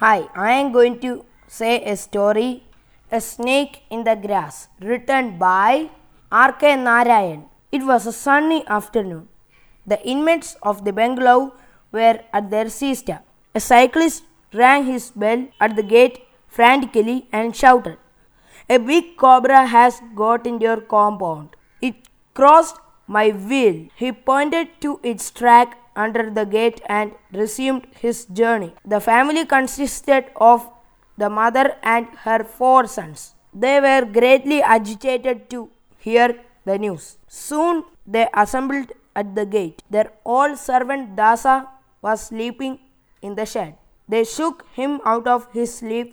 Hi, I am going to say a story A Snake in the Grass, written by R.K. Narayan. It was a sunny afternoon. The inmates of the bungalow were at their siesta. A cyclist rang his bell at the gate frantically and shouted, A big cobra has got in your compound. It crossed my wheel. He pointed to its track under the gate and resumed his journey. The family consisted of the mother and her four sons. They were greatly agitated to hear the news. Soon they assembled at the gate. Their old servant Dasa was sleeping in the shed. They shook him out of his sleep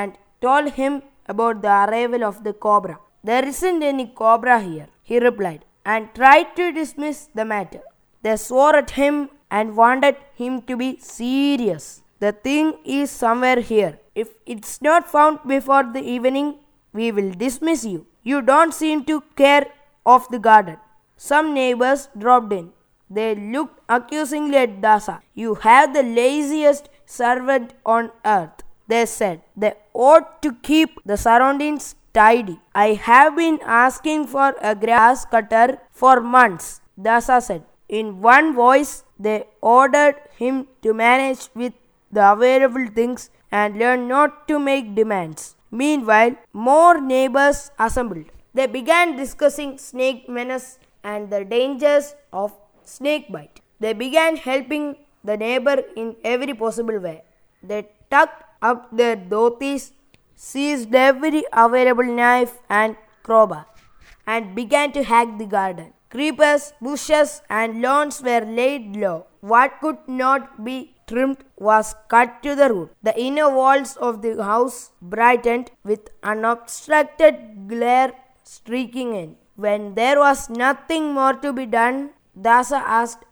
and told him about the arrival of the cobra. There isn't any cobra here, he replied, and tried to dismiss the matter. They swore at him and wanted him to be serious. The thing is somewhere here. If it's not found before the evening, we will dismiss you. You don't seem to care of the garden. Some neighbors dropped in. They looked accusingly at Dasa. You have the laziest servant on earth, they said. They ought to keep the surroundings tidy. I have been asking for a grass cutter for months, Dasa said. In one voice, they ordered him to manage with the available things and learn not to make demands. Meanwhile, more neighbors assembled. They began discussing snake menace and the dangers of snake bite. They began helping the neighbor in every possible way. They tucked up their dhotis, seized every available knife and crowbar, and began to hack the garden. Creepers, bushes, and lawns were laid low. What could not be trimmed was cut to the root. The inner walls of the house brightened with unobstructed glare streaking in. When there was nothing more to be done, Dasa asked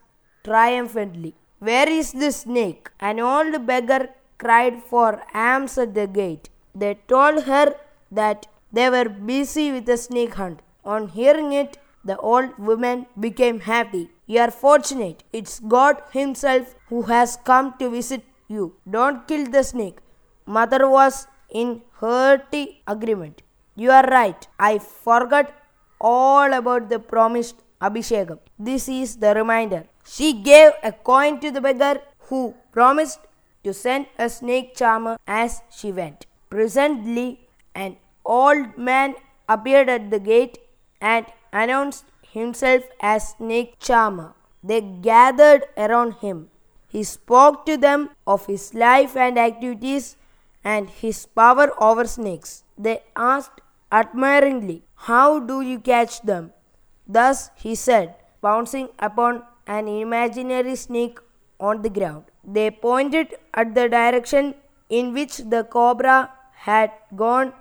triumphantly, Where is the snake? An old beggar cried for alms at the gate. They told her that they were busy with a snake hunt. On hearing it, the old woman became happy. You are fortunate. It's God Himself who has come to visit you. Don't kill the snake. Mother was in hearty agreement. You are right. I forgot all about the promised Abhishekam. This is the reminder. She gave a coin to the beggar who promised to send a snake charmer as she went. Presently, an old man appeared at the gate and announced himself as Snake Charmer. They gathered around him. He spoke to them of his life and activities and his power over snakes. They asked admiringly, How do you catch them? Thus he said, bouncing upon an imaginary snake on the ground. They pointed at the direction in which the cobra had gone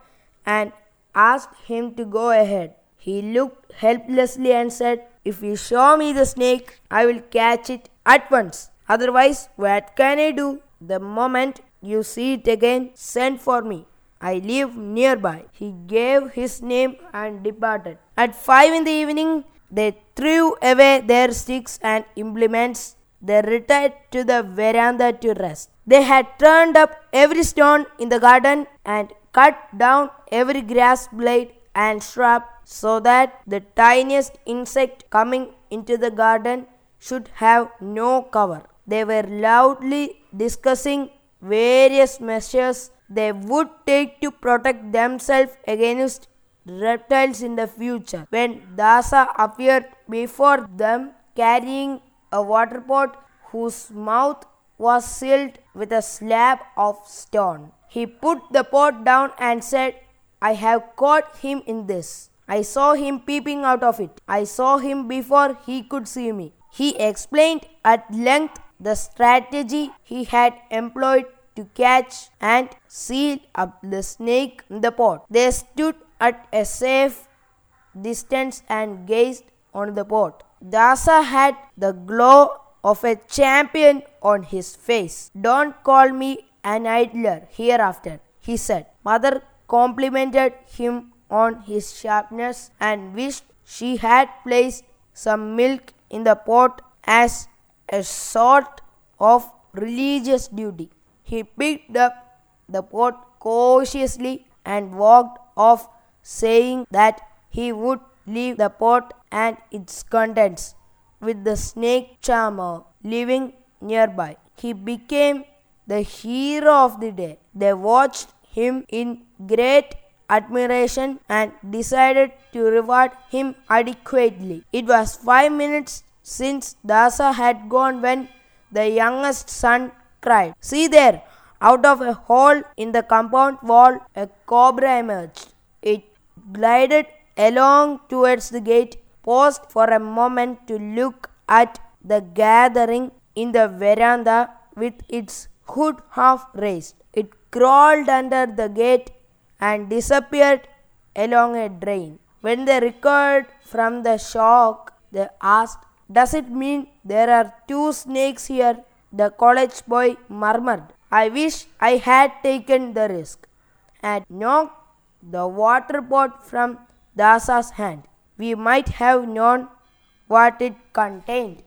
and asked him to go ahead. He looked helplessly and said, If you show me the snake, I will catch it at once. Otherwise, what can I do? The moment you see it again, send for me. I live nearby. He gave his name and departed. At five in the evening, they threw away their sticks and implements. They retired to the veranda to rest. They had turned up every stone in the garden and cut down every grass blade and shrub so that the tiniest insect coming into the garden should have no cover. They were loudly discussing various measures they would take to protect themselves against reptiles in the future. When Dasa appeared before them carrying a water pot whose mouth was sealed with a slab of stone, he put the pot down and said, I have caught him in this. I saw him peeping out of it. I saw him before he could see me. He explained at length the strategy he had employed to catch and seal up the snake in the pot. They stood at a safe distance and gazed on the pot. Dasa had the glow of a champion on his face. Don't call me an idler hereafter, he said. Mother complimented him on his sharpness and wished she had placed some milk in the pot as a sort of religious duty. He picked up the pot cautiously and walked off, saying that he would leave the pot and its contents with the snake charmer living nearby. He became the hero of the day. They watched him in great admiration and decided to reward him adequately. It was five minutes since Dasa had gone when the youngest son cried, See there! Out of a hole in the compound wall, a cobra emerged. It glided along towards the gate, paused for a moment to look at the gathering in the veranda with its hood half raised. Crawled under the gate and disappeared along a drain. When they recovered from the shock, they asked, Does it mean there are two snakes here? The college boy murmured, I wish I had taken the risk and knocked the water pot from Dasa's hand. We might have known what it contained.